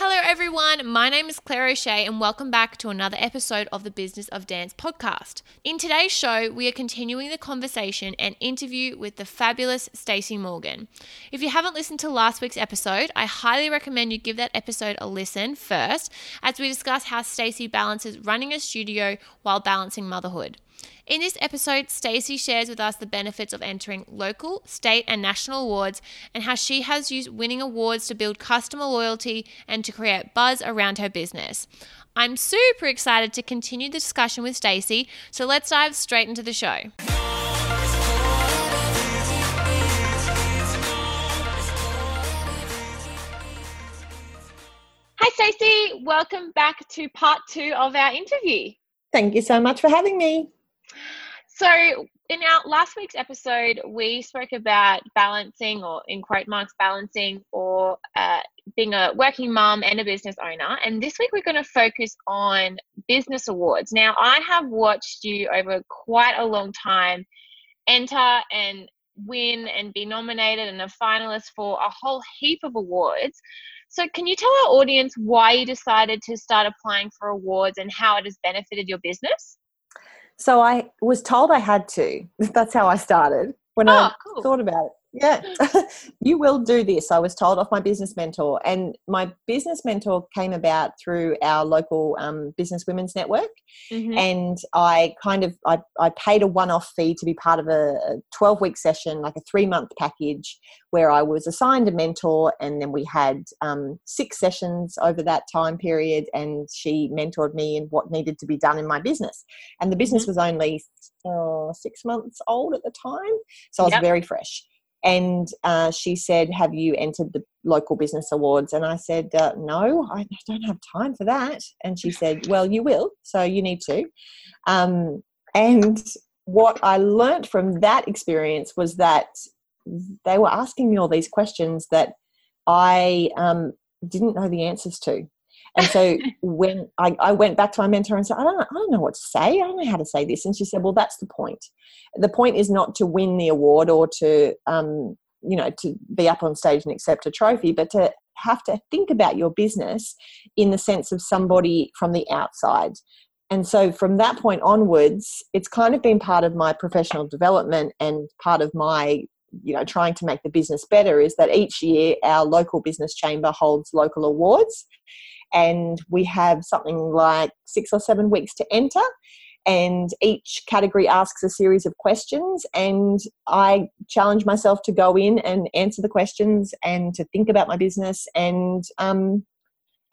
Hello, everyone. My name is Claire O'Shea, and welcome back to another episode of the Business of Dance podcast. In today's show, we are continuing the conversation and interview with the fabulous Stacey Morgan. If you haven't listened to last week's episode, I highly recommend you give that episode a listen first, as we discuss how Stacey balances running a studio while balancing motherhood. In this episode, Stacey shares with us the benefits of entering local, state, and national awards and how she has used winning awards to build customer loyalty and to create buzz around her business. I'm super excited to continue the discussion with Stacey, so let's dive straight into the show. Hi, Stacey. Welcome back to part two of our interview. Thank you so much for having me. So, in our last week's episode, we spoke about balancing, or in quote marks, balancing, or uh, being a working mom and a business owner. And this week, we're going to focus on business awards. Now, I have watched you over quite a long time enter and win and be nominated and a finalist for a whole heap of awards. So, can you tell our audience why you decided to start applying for awards and how it has benefited your business? So I was told I had to. That's how I started when oh, I cool. thought about it yeah you will do this i was told off my business mentor and my business mentor came about through our local um, business women's network mm-hmm. and i kind of I, I paid a one-off fee to be part of a 12 week session like a three month package where i was assigned a mentor and then we had um, six sessions over that time period and she mentored me in what needed to be done in my business and the business mm-hmm. was only uh, six months old at the time so i was yep. very fresh and uh, she said, Have you entered the local business awards? And I said, uh, No, I don't have time for that. And she said, Well, you will, so you need to. Um, and what I learnt from that experience was that they were asking me all these questions that I um, didn't know the answers to. And so when I, I, went back to my mentor and said, I don't, I don't know what to say. I don't know how to say this. And she said, Well, that's the point. The point is not to win the award or to, um, you know, to be up on stage and accept a trophy, but to have to think about your business in the sense of somebody from the outside. And so from that point onwards, it's kind of been part of my professional development and part of my you know trying to make the business better is that each year our local business chamber holds local awards and we have something like six or seven weeks to enter and each category asks a series of questions and i challenge myself to go in and answer the questions and to think about my business and um,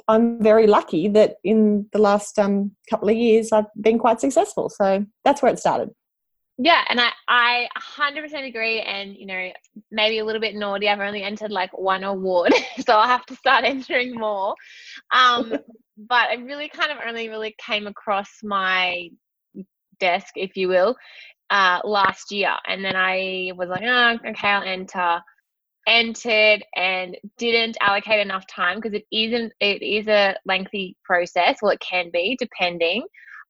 i'm very lucky that in the last um, couple of years i've been quite successful. So that's where it started yeah, and I I 100% agree. And you know, maybe a little bit naughty. I've only entered like one award, so I'll have to start entering more. Um, but I really kind of only really came across my desk, if you will, uh, last year, and then I was like, oh, okay, I'll enter. Entered and didn't allocate enough time because it isn't. It is a lengthy process. Well, it can be depending.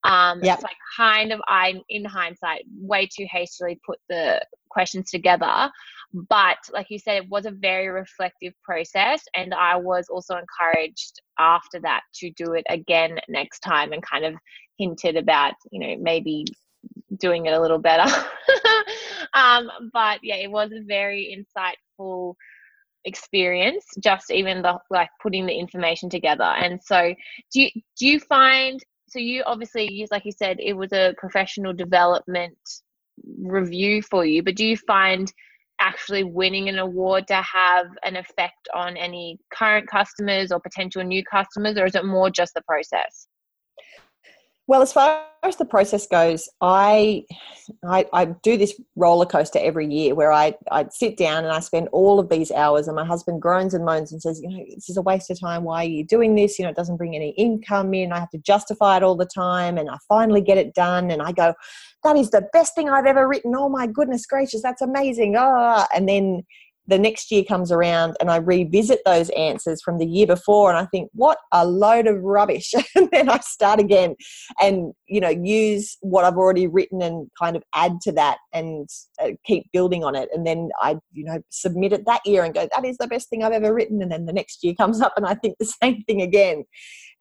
Um, yep. So I kind of, I, in hindsight, way too hastily put the questions together. But like you said, it was a very reflective process. And I was also encouraged after that to do it again next time and kind of hinted about, you know, maybe doing it a little better. um, but yeah, it was a very insightful experience just even the like putting the information together and so do you do you find so you obviously like you said it was a professional development review for you but do you find actually winning an award to have an effect on any current customers or potential new customers or is it more just the process Well, as far as the process goes, I, I, I do this roller coaster every year where I I sit down and I spend all of these hours, and my husband groans and moans and says, you know, this is a waste of time. Why are you doing this? You know, it doesn't bring any income in. I have to justify it all the time, and I finally get it done, and I go, that is the best thing I've ever written. Oh my goodness gracious, that's amazing. Ah, and then the next year comes around and I revisit those answers from the year before and I think, what a load of rubbish. and then I start again and, you know, use what I've already written and kind of add to that and uh, keep building on it. And then I, you know, submit it that year and go, that is the best thing I've ever written. And then the next year comes up and I think the same thing again.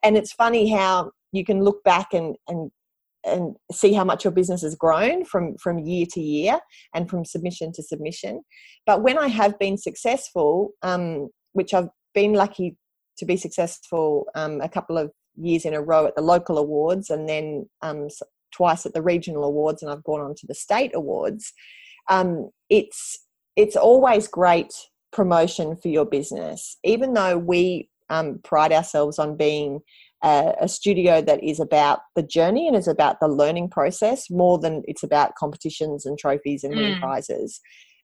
And it's funny how you can look back and, and and see how much your business has grown from from year to year and from submission to submission. But when i have been successful um, which i've been lucky to be successful um, a couple of years in a row at the local awards and then um, twice at the regional awards and i've gone on to the state awards um, it's it's always great promotion for your business. Even though we um, pride ourselves on being a, a, studio that is about the journey and is about the learning process more than it's about competitions and trophies and mm. prizes.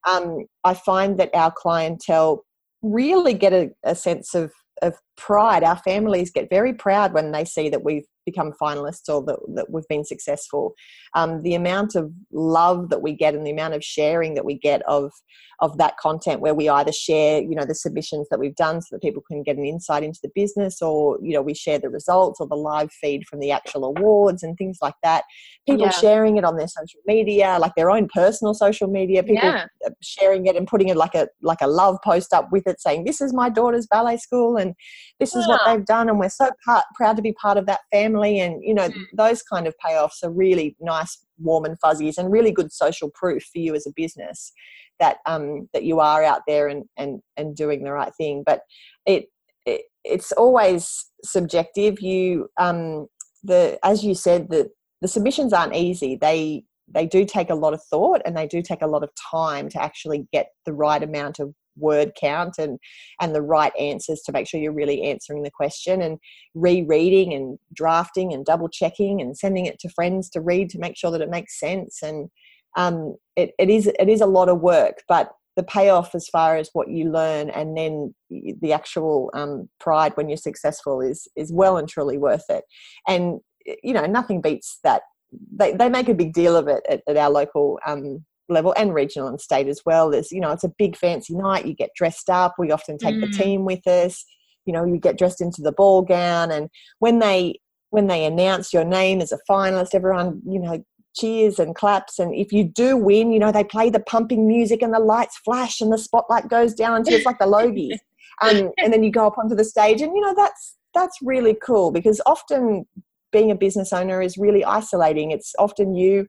Um, I find that our clientele really get a, a sense of of pride. Our families get very proud when they see that we've become finalists or that, that we've been successful. Um, the amount of love that we get and the amount of sharing that we get of of that content where we either share you know the submissions that we've done so that people can get an insight into the business or you know we share the results or the live feed from the actual awards and things like that people yeah. sharing it on their social media like their own personal social media people yeah. sharing it and putting it like a like a love post up with it saying this is my daughter's ballet school and this is what they've done and we're so part, proud to be part of that family and you know mm. those kind of payoffs are really nice warm and fuzzies and really good social proof for you as a business that um that you are out there and and and doing the right thing. But it, it it's always subjective. You um the as you said the the submissions aren't easy. They they do take a lot of thought and they do take a lot of time to actually get the right amount of word count and and the right answers to make sure you're really answering the question and rereading and drafting and double checking and sending it to friends to read to make sure that it makes sense. And um, it, it is it is a lot of work but the payoff as far as what you learn and then the actual um, pride when you're successful is is well and truly worth it. And you know nothing beats that. They, they make a big deal of it at, at our local um, level and regional and state as well. There's, you know, it's a big fancy night. You get dressed up. We often take mm. the team with us. You know, you get dressed into the ball gown, and when they when they announce your name as a finalist, everyone, you know, cheers and claps. And if you do win, you know, they play the pumping music and the lights flash and the spotlight goes down until it's like the Logies. Um, and then you go up onto the stage, and you know that's that's really cool because often being a business owner is really isolating. It's often you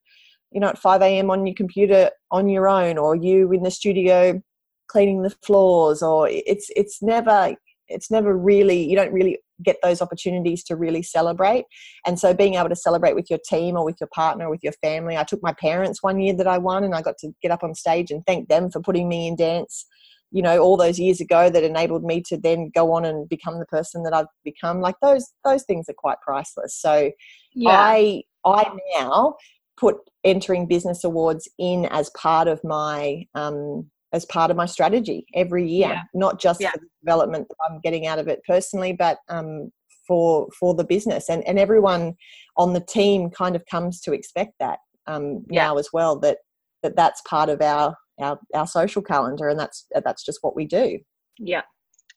you know at 5 a.m on your computer on your own or you in the studio cleaning the floors or it's it's never it's never really you don't really get those opportunities to really celebrate. And so being able to celebrate with your team or with your partner or with your family i took my parents one year that i won and i got to get up on stage and thank them for putting me in dance you know all those years ago that enabled me to then go on and become the person that i've become. Like those those things are quite priceless. So yeah. i i now put entering business awards in as part of my um, as part of my strategy every year, yeah. not just yeah. for the development that I'm getting out of it personally, but um, for for the business. And and everyone on the team kind of comes to expect that um, yeah. now as well. That that that's part of our our our social calendar, and that's that's just what we do. Yeah,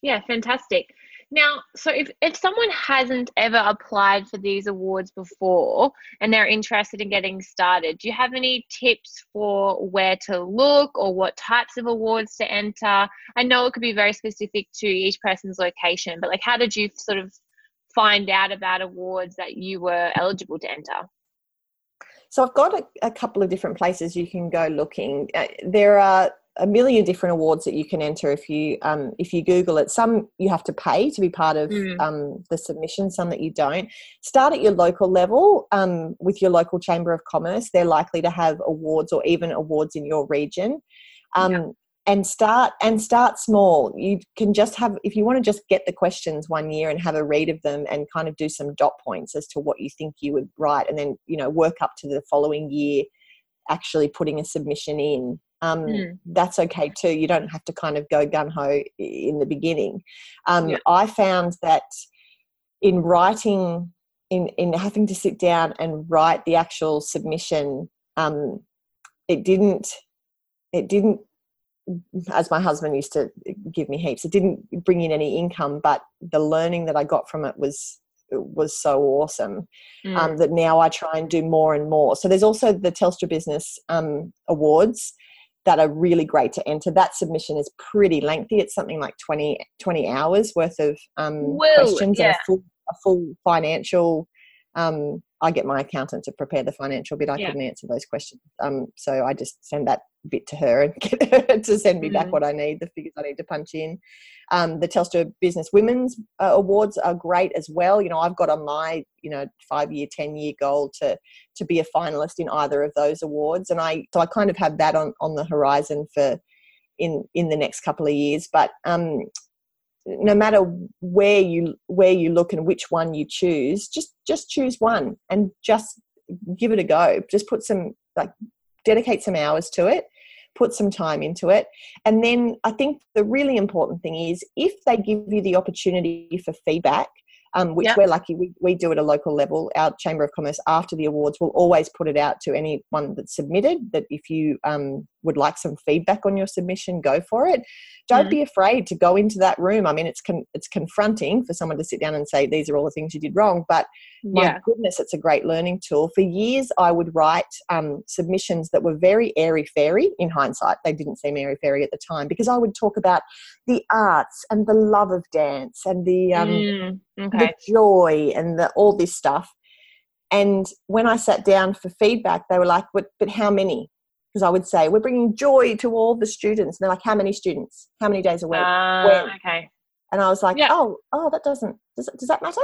yeah, fantastic. Now, so if, if someone hasn't ever applied for these awards before and they're interested in getting started, do you have any tips for where to look or what types of awards to enter? I know it could be very specific to each person's location, but like how did you sort of find out about awards that you were eligible to enter? So I've got a, a couple of different places you can go looking. Uh, there are a million different awards that you can enter if you um, if you Google it. Some you have to pay to be part of mm. um, the submission. Some that you don't. Start at your local level um, with your local chamber of commerce. They're likely to have awards or even awards in your region. Um, yeah. and start and start small you can just have if you want to just get the questions one year and have a read of them and kind of do some dot points as to what you think you would write and then you know work up to the following year actually putting a submission in um, mm. that's okay too you don't have to kind of go gun-ho in the beginning um, yeah. i found that in writing in in having to sit down and write the actual submission um, it didn't it didn't as my husband used to give me heaps it didn't bring in any income but the learning that i got from it was was so awesome um, mm. um, that now i try and do more and more so there's also the telstra business um, awards that are really great to enter that submission is pretty lengthy it's something like 20 20 hours worth of um, questions yeah. and a full, a full financial um, I get my accountant to prepare the financial bit. I yeah. couldn't answer those questions. Um, so I just send that bit to her and get her to send me mm-hmm. back what I need, the figures I need to punch in. Um, the Telstra Business Women's uh, Awards are great as well. You know, I've got on my, you know, five year, 10 year goal to, to be a finalist in either of those awards. And I, so I kind of have that on, on the horizon for, in, in the next couple of years. But um, no matter where you where you look and which one you choose just just choose one and just give it a go. Just put some like dedicate some hours to it put some time into it. And then i think the really important thing is if they give you the opportunity for feedback um, which yep. we're lucky we, we do at a local level. Our Chamber of Commerce, after the awards, will always put it out to anyone that's submitted that if you um, would like some feedback on your submission, go for it. Don't mm. be afraid to go into that room. I mean, it's con- it's confronting for someone to sit down and say these are all the things you did wrong, but my yeah. goodness, it's a great learning tool. For years, I would write um, submissions that were very airy fairy. In hindsight, they didn't seem airy fairy at the time because I would talk about the arts and the love of dance and the um, mm, okay. The joy and the, all this stuff. And when I sat down for feedback, they were like, "But but how many?" Because I would say, "We're bringing joy to all the students." And they're like, "How many students? How many days a week?" Uh, okay. And I was like, yeah. oh, oh, that doesn't, does, does that matter?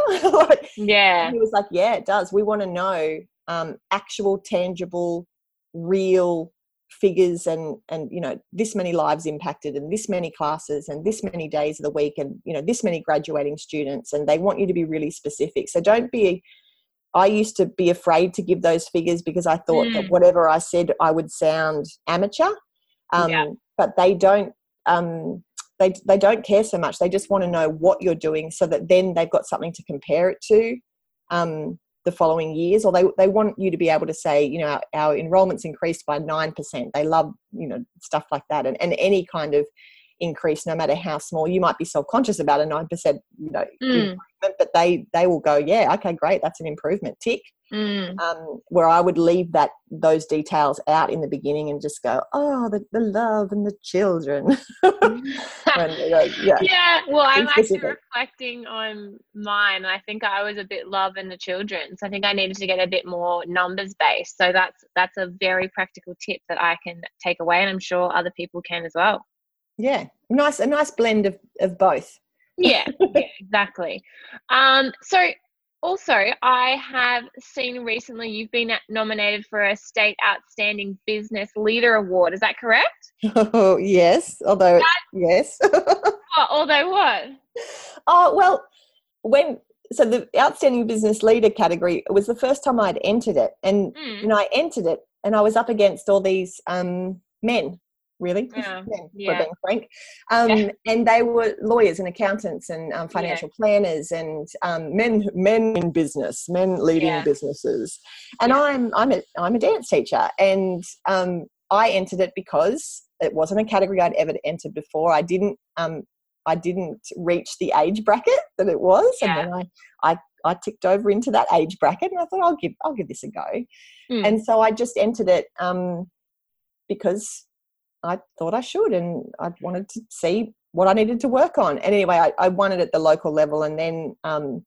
yeah. And he was like, yeah, it does. We want to know um, actual, tangible, real figures and and you know this many lives impacted and this many classes and this many days of the week and you know this many graduating students and they want you to be really specific so don't be i used to be afraid to give those figures because i thought mm. that whatever i said i would sound amateur um, yeah. but they don't um, they they don't care so much. They just want to know what you're doing, so that then they've got something to compare it to um, the following years. Or they they want you to be able to say, you know, our, our enrollments increased by nine percent. They love you know stuff like that, and and any kind of increase, no matter how small. You might be self conscious about a nine percent, you know, mm. but they they will go, yeah, okay, great, that's an improvement. Tick. Mm. Um, where I would leave that those details out in the beginning and just go, oh, the, the love and the children. yeah. yeah, well, I'm actually reflecting on mine. I think I was a bit love and the children, so I think I needed to get a bit more numbers based. So that's that's a very practical tip that I can take away, and I'm sure other people can as well. Yeah, nice a nice blend of of both. yeah, yeah, exactly. Um, so also, I have seen recently you've been nominated for a State Outstanding Business Leader Award. Is that correct? Oh, yes. Although, that, yes. although what? Oh, well, when so the outstanding business leader category was the first time I'd entered it, and mm. you know I entered it, and I was up against all these um, men really, yeah. yeah. for being frank. Um, yeah. And they were lawyers and accountants and um, financial yeah. planners and um, men men in business, men leading businesses. And I'm I'm a I'm a dance teacher, and um, I entered it because it wasn't a category I'd ever entered before. I didn't um, I didn't reach the age bracket that it was, and then I I I ticked over into that age bracket, and I thought I'll give I'll give this a go. Mm. And so I just entered it um, because I thought I should, and I wanted to see what I needed to work on. And anyway, I, I won it at the local level, and then um,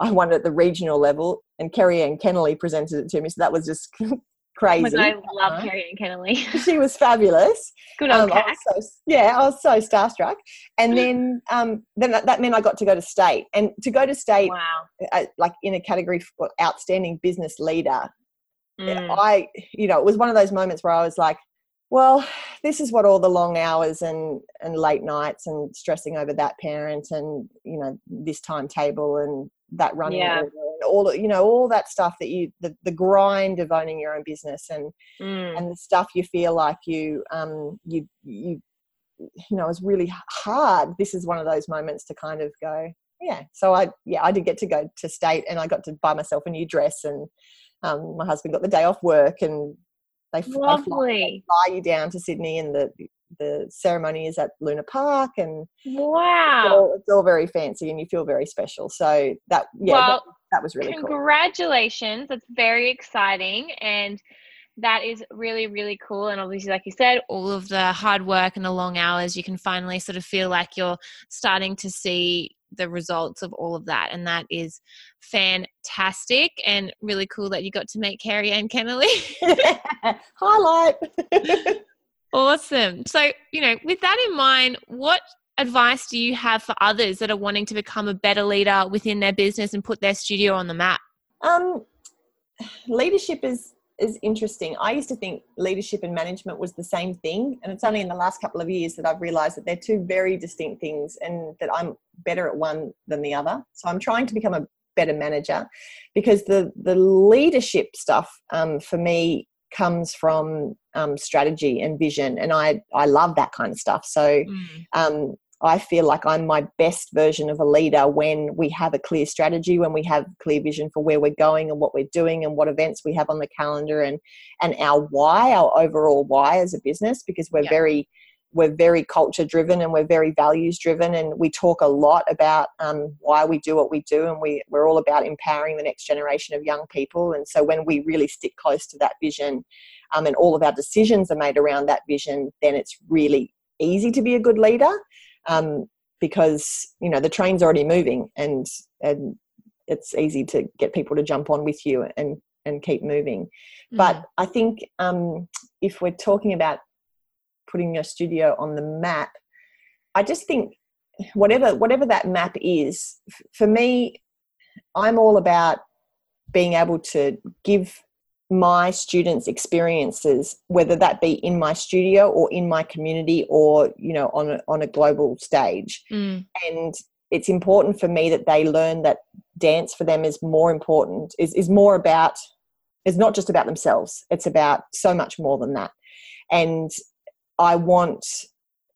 I won it at the regional level. And Kerri-Anne Kennerley presented it to me, so that was just crazy. Oh I love uh, Kerri-Anne Kennerley. she was fabulous. Good old um, so, Yeah, I was so starstruck. And then, um, then that, that, meant I got to go to state, and to go to state, wow. uh, like in a category for outstanding business leader. Mm. I, you know, it was one of those moments where I was like, well, this is what all the long hours and, and late nights and stressing over that parent and, you know, this timetable and that running yeah. and all, you know, all that stuff that you, the, the grind of owning your own business and, mm. and the stuff you feel like you, um, you, you, you know, is really hard. This is one of those moments to kind of go, yeah. So I, yeah, I did get to go to state and I got to buy myself a new dress and, um, my husband got the day off work and they, Lovely. Fly, they fly you down to Sydney, and the the ceremony is at Luna Park, and wow, it's all, it's all very fancy, and you feel very special. So that yeah, well, that, that was really congratulations. Cool. That's very exciting, and that is really really cool and obviously like you said all of the hard work and the long hours you can finally sort of feel like you're starting to see the results of all of that and that is fantastic and really cool that you got to meet Kerri-Anne Kennerley highlight. Awesome. So you know with that in mind what advice do you have for others that are wanting to become a better leader within their business and put their studio on the map? Um leadership is is interesting. I used to think leadership and management was the same thing, and it's only in the last couple of years that I've realized that they're two very distinct things and that I'm better at one than the other. So I'm trying to become a better manager because the the leadership stuff um, for me comes from um, strategy and vision and I, I love that kind of stuff so mm. um, I feel like I'm my best version of a leader when we have a clear strategy, when we have clear vision for where we're going and what we're doing and what events we have on the calendar and and our why, our overall why as a business, because we're yeah. very we're very culture driven and we're very values driven and we talk a lot about um, why we do what we do and we, we're all about empowering the next generation of young people and so when we really stick close to that vision um, and all of our decisions are made around that vision then it's really easy to be a good leader um, because you know the train's already moving and and it's easy to get people to jump on with you and and keep moving. Mm. But I think um, if we're talking about putting your studio on the map, I just think whatever whatever that map is for me, I'm all about being able to give my students experiences whether that be in my studio or in my community or you know on a, on a global stage mm. and it's important for me that they learn that dance for them is more important is, is more about is not just about themselves it's about so much more than that and i want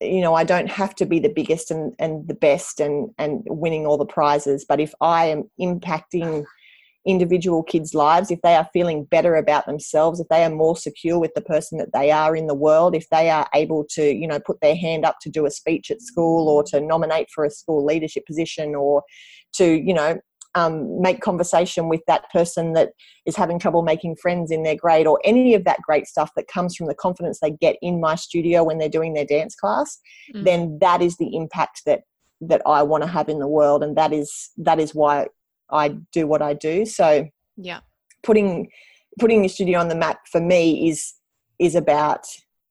you know i don't have to be the biggest and, and the best and and winning all the prizes but if i am impacting individual kids' lives, if they are feeling better about themselves, if they are more secure with the person that they are in the world, if they are able to, you know, put their hand up to do a speech at school or to nominate for a school leadership position or to, you know, um, make conversation with that person that is having trouble making friends in their grade or any of that great stuff that comes from the confidence they get in my studio when they're doing their dance class, mm. then that is the impact that that I want to have in the world and that is that is why I do what I do. So yeah, putting putting the studio on the map for me is is about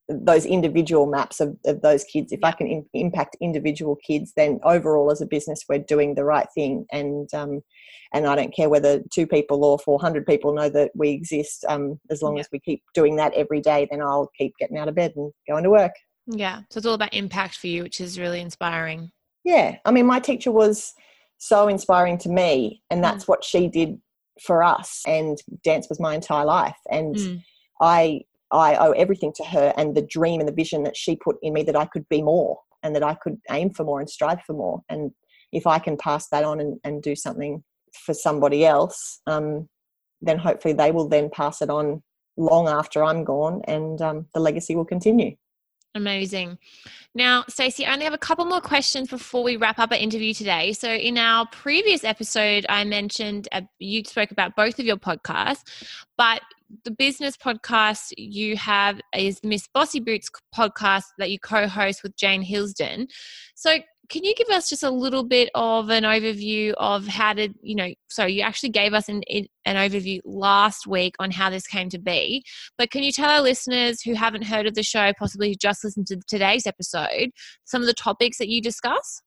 those individual maps of, of those kids. If I can in, impact individual kids, then overall as a business we're doing the right thing. And um, and I don't care whether two people or four hundred people know that we exist. Um, as long yeah. as we keep doing that every day, then I'll keep getting out of bed and going to work. Yeah, so it's all about impact for you, which is really inspiring. Yeah, I mean, my teacher was so inspiring to me and that's mm. what she did for us and dance was my entire life and mm. i i owe everything to her and the dream and the vision that she put in me that i could be more and that i could aim for more and strive for more and if i can pass that on and, and do something for somebody else um, then hopefully they will then pass it on long after i'm gone and um, the legacy will continue Amazing. Now, Stacey, I only have a couple more questions before we wrap up our interview today. So, in our previous episode, I mentioned uh, you spoke about both of your podcasts, but the business podcast you have is Miss Bossy Boots podcast that you co-host with Jane Hilsden. So, can you give us just a little bit of an overview of how did you know so you actually gave us an, an overview last week on how this came to be but can you tell our listeners who haven't heard of the show possibly just listened to today's episode some of the topics that you discuss?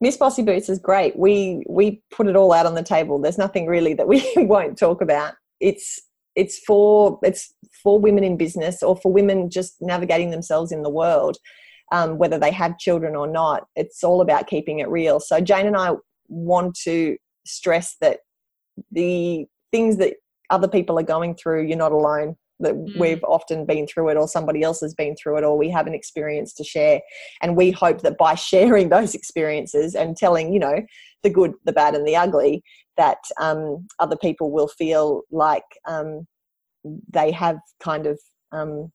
Miss bossy boots is great. We we put it all out on the table. There's nothing really that we won't talk about. It's it's for it's for women in business or for women just navigating themselves in the world um, whether they have children or not it's all about keeping it real so jane and i want to stress that the things that other people are going through you're not alone that mm. we've often been through it or somebody else has been through it or we have an experience to share and we hope that by sharing those experiences and telling you know the good the bad and the ugly that um, other people will feel like um, they have kind of um,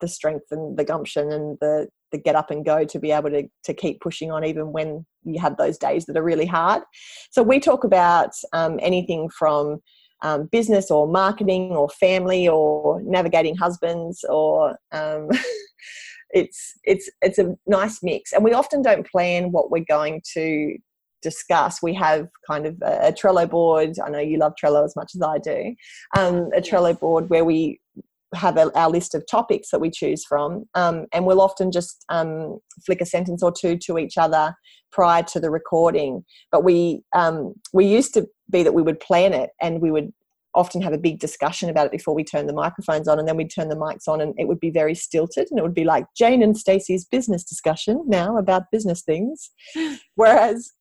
the strength and the gumption and the the get up and go to be able to to keep pushing on even when you have those days that are really hard. So we talk about um, anything from um, business or marketing or family or navigating husbands or um, it's it's it's a nice mix. And we often don't plan what we're going to discuss. We have kind of a, a trello board. I know you love trello as much as i do. Um, a trello board where we have a, our list of topics that we choose from um, and we'll often just um, flick a sentence or two to each other prior to the recording. But we um, we used to be that we would plan it and we would often have a big discussion about it before we turn the microphones on and then we'd turn the mics on and it would be very stilted and it would be like jane and stacey's business discussion now about business things. Whereas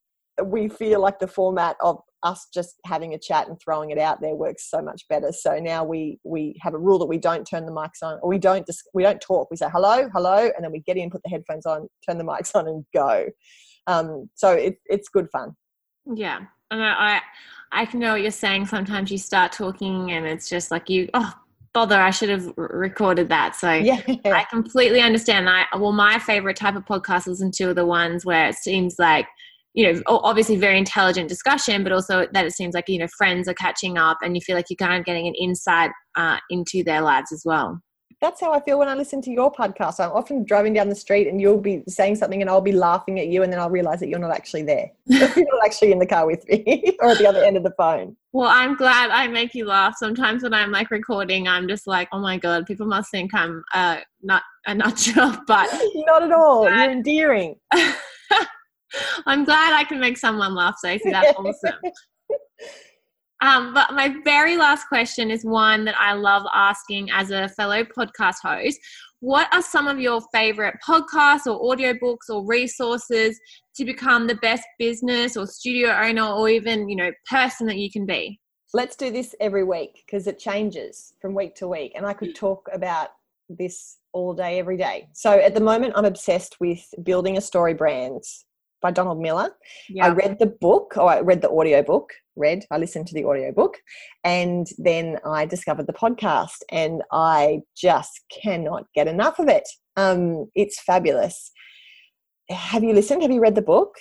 we feel like the format of us just having a chat and throwing it out there works so much better so now we we have a rule that we don't turn the mics on or we don't just we don't talk we say hello hello and then we get in put the headphones on turn the mics on and go um, so it, it's good fun yeah and I, I can know what you're saying. Sometimes you start talking and it's just like you, oh, bother, I should have recorded that. So yeah. I completely understand. I well, my favorite type of podcast listen to are the ones where it seems like you know obviously very intelligent discussion but also that it seems like you know friends are catching up and you feel like you're kind of getting an insight uh, into their lives as well that's how I feel when I listen to your podcast. I'm often driving down the street and you'll be saying something and I'll be laughing at you and then I'll realize that you're not actually there. you're not actually in the car with me or at the other end of the phone. Well, I'm glad I make you laugh. Sometimes when I'm like recording, I'm just like, oh my God, people must think I'm uh, not a nutshell, but not at all. You're endearing. I'm glad I can make someone laugh, Stacey. That's awesome. Um, but my very last question is one that I love asking as a fellow podcast host. What are some of your favorite podcasts or audiobooks or resources to become the best business or studio owner or even, you know, person that you can be? Let's do this every week because it changes from week to week. And I could talk about this all day, every day. So at the moment, I'm obsessed with building a story brand by Donald Miller. Yeah. I read the book, or I read the audio book, read, I listened to the audio book, and then I discovered the podcast, and I just cannot get enough of it. Um, it's fabulous. Have you listened? Have you read the book?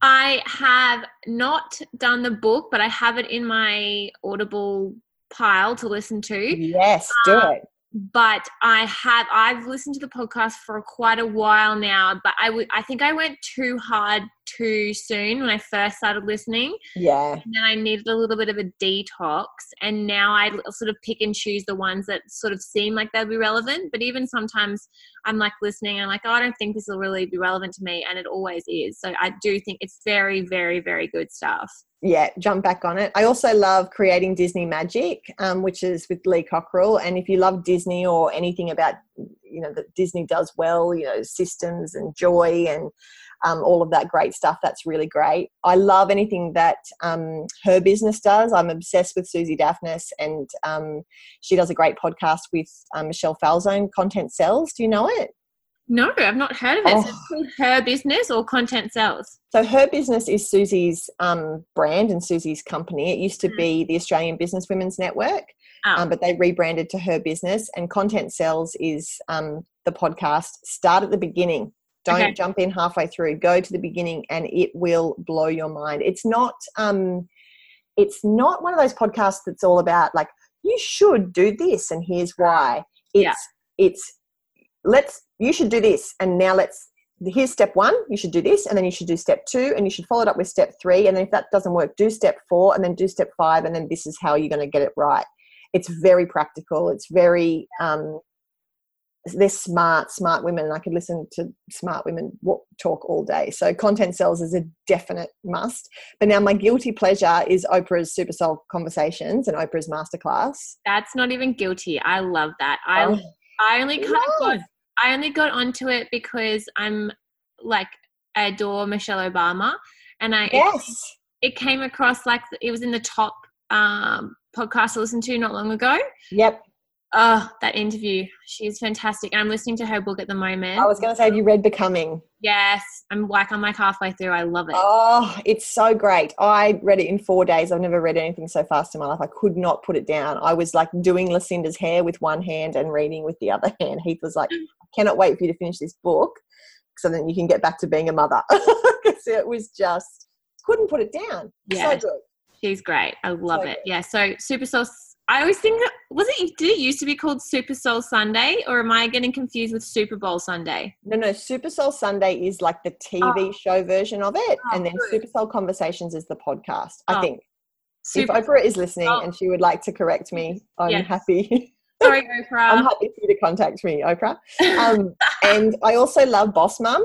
I have not done the book, but I have it in my Audible pile to listen to. Yes, do um, it but I have I've listened to the podcast for quite a while now, but I I think I went too hard too soon when I first started listening. Yeah. And then I needed a little bit of a detox, and now I sort of pick and choose the ones that sort of seem like they'll be relevant. But even sometimes I'm like listening, and I'm like, oh, I don't think this will really be relevant to me, and it always is. So I do think it's very, very, very good stuff yeah, jump back on it. I also love creating Disney magic, um, which is with Lee Cockerell. And if you love Disney or anything about, you know, that Disney does well, you know, systems and joy and um, all of that great stuff, that's really great. I love anything that um, her business does. I'm obsessed with Suzi Dafnis, and um, she does a great podcast with um, Michelle Falzon, Content Sells. Do you know it? No, I've not heard of it. Oh. So Her Business or Content Sells? So Her Business is Suzi's um, brand and Suzi's company. It used to mm. be the Australian Business Women's Network, oh. um, but they rebranded to Her Business. And Content Sells is um, the podcast. Start at the beginning. Don't okay. jump in halfway through. Go to the beginning, and it will blow your mind. It's not. Um, it's not one of those podcasts that's all about like you should do this and here's why. It's yeah. it's let's you should do this and now let's here's step one you should do this and then you should do step two and you should follow it up with step three and then if that doesn't work do step four and then do step five and then this is how you're going to get it right it's very practical it's very um, they're smart, smart women, and I could listen to smart women talk all day. So content sells is a definite must. But now my guilty pleasure is Oprah's Super Soul Conversations and Oprah's Masterclass. That's not even guilty. I love that. I oh, I only kind of got I only got onto it because I'm like I adore Michelle Obama, and I yes. it, it came across like it was in the top um, podcast I listened to not long ago. Yep. Oh, that interview. She's fantastic. I'm listening to her book at the moment. I was going to say, have you read Becoming? Yes. I'm like, I'm like halfway through. I love it. Oh, it's so great. I read it in four days. I've never read anything so fast in my life. I could not put it down. I was like doing Lucinda's hair with one hand and reading with the other hand. Heath was like, I cannot wait for you to finish this book so then you can get back to being a mother. Because it was just, couldn't put it down. Yeah. So good. She's great. I love so it. Good. Yeah. So Super Soul I always think was it did it used to be called Super Soul Sunday or am I getting confused with Super Bowl Sunday? No, no, Super Soul Sunday is like the TV oh. show version of it, oh, and then good. Super Soul Conversations is the podcast. Oh. I think. Super if Oprah is listening oh. and she would like to correct me, I'm yes. happy. Sorry, Oprah. I'm happy for you to contact me, Oprah. Um, and I also love Boss Mum.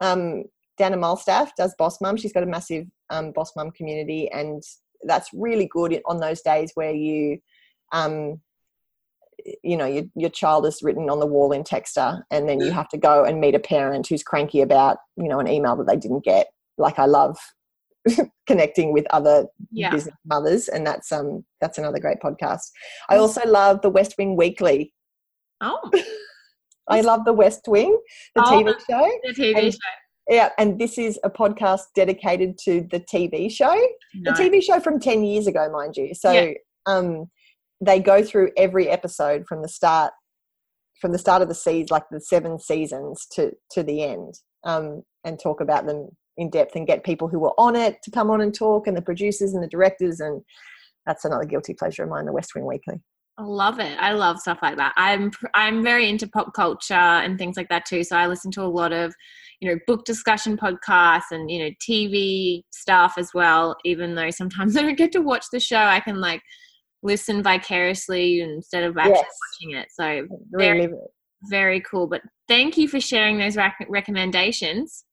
Um, Dana Malstaff does Boss Mum. She's got a massive um, Boss Mum community, and that's really good on those days where you um, you know your, your child is written on the wall in texter and then you have to go and meet a parent who's cranky about you know an email that they didn't get. Like i love connecting with other yeah. business mothers and that's um that's another great podcast. I also love the west wing weekly. Oh. I love the west wing the oh, tv show. The tv and, show. yeah, and this is a podcast dedicated to the TV show, no. the TV show from 10 years ago, mind you. So, yeah. um, they go through every episode from the start from the start of the season like the seven seasons to to the end um, and talk about them in depth and get people who were on it to come on and talk and the producers and the directors and that's another guilty pleasure of mine the west wing weekly I love it. I love stuff like that. I'm I'm very into pop culture and things like that too. So I listen to a lot of, you know, book discussion podcasts and you know TV stuff as well. Even though sometimes I don't get to watch the show, I can like listen vicariously instead of actually yes. watching it. So very, very cool. But thank you for sharing those rec- recommendations.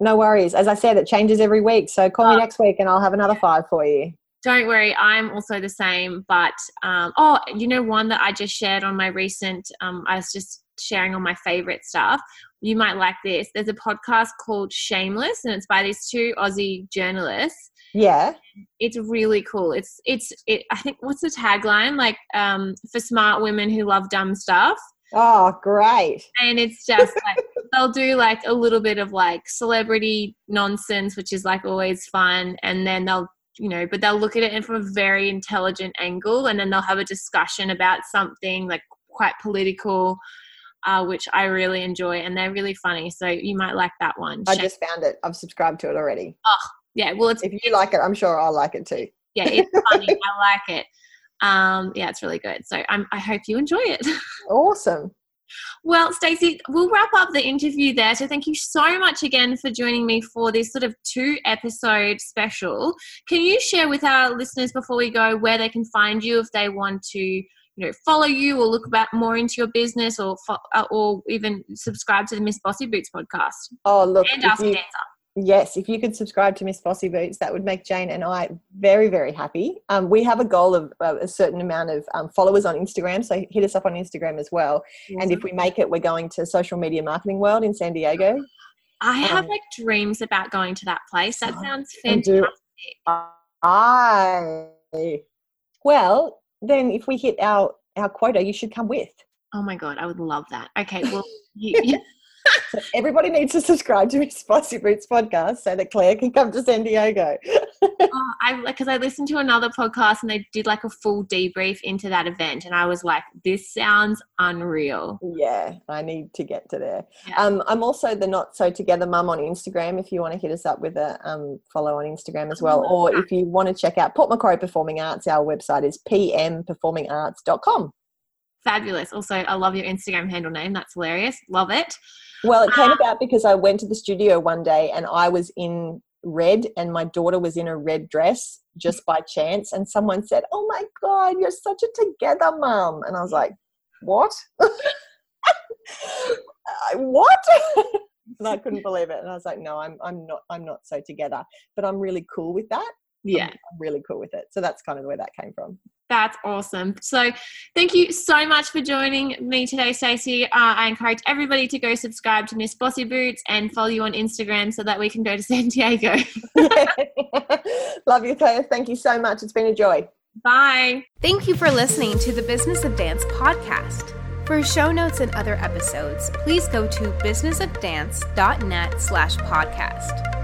No worries. As I said, it changes every week. So call oh. me next week and I'll have another five for you. Don't worry, I'm also the same. But um, oh, you know, one that I just shared on my recent, um, I was just sharing on my favorite stuff. You might like this. There's a podcast called Shameless, and it's by these two Aussie journalists yeah. It's really cool. It's it's it, I think what's the tagline like um for smart women who love dumb stuff. Oh, great. And it's just like they'll do like a little bit of like celebrity nonsense which is like always fun and then they'll you know, but they'll look at it from a very intelligent angle and then they'll have a discussion about something like quite political uh, which I really enjoy, and they're really funny. So you might like that one. I just found it. I've subscribed to it already. Oh, yeah well it's if you like it i'm sure i'll like it too yeah it's funny i like it um yeah it's really good so I'm, i hope you enjoy it awesome well, Stacey, we'll wrap up the interview there. So thank you so much again for joining me for this sort of two episode special. Can you share with our listeners before we go where they can find you if they want to, you know, follow you or look about more into your business or uh, or even subscribe to the Miss Bossy Boots podcast? Oh, look, and Ask you, Dancer. Yes, if you could subscribe to Miss Bossy Boots, that would make Jane and I very, very happy. Um, we have a goal of uh, a certain amount of um, followers on Instagram, so hit us up on Instagram as well. Awesome. And if we make it, we're going to Social Media Marketing World in San Diego. I have um, like dreams about going to that place. That sounds fantastic. I well, then if we hit our our quota, you should come with. Oh my god, I would love that. Okay, well. You, so everybody needs to subscribe to Miss Bossy Boots podcast so that Claire can come to San Diego. oh, I because I listened to another podcast and they did like a full debrief into that event, and I was like, "This sounds unreal." Yeah, I need to get to there. Yeah. Um, I'm also the Not So Together Mum on Instagram. If you want to hit us up with a um, follow on Instagram as well, or if you want to check out Port Macquarie Performing Arts, our website is pmperformingarts.com. Fabulous. Also, I love your Instagram handle name. That's hilarious. Love it. Well, it came um, about because I went to the studio one day and I was in red and my daughter was in a red dress just by chance. And someone said, Oh my God, you're such a together mom. And I was like, What? what? and I couldn't believe it. And I was like, no, I'm, I'm not, I'm not so together, but I'm really cool with that. Yeah. I'm, I'm really cool with it. So that's kind of where that came from. That's awesome. So, thank you so much for joining me today, Stacey. Uh, I encourage everybody to go subscribe to Miss Bossy Boots and follow you on Instagram so that we can go to San Diego. Love you, Claire. Thank you so much. It's been a joy. Bye. Thank you for listening to the Business of Dance podcast. For show notes and other episodes, please go to businessofdance.net slash podcast.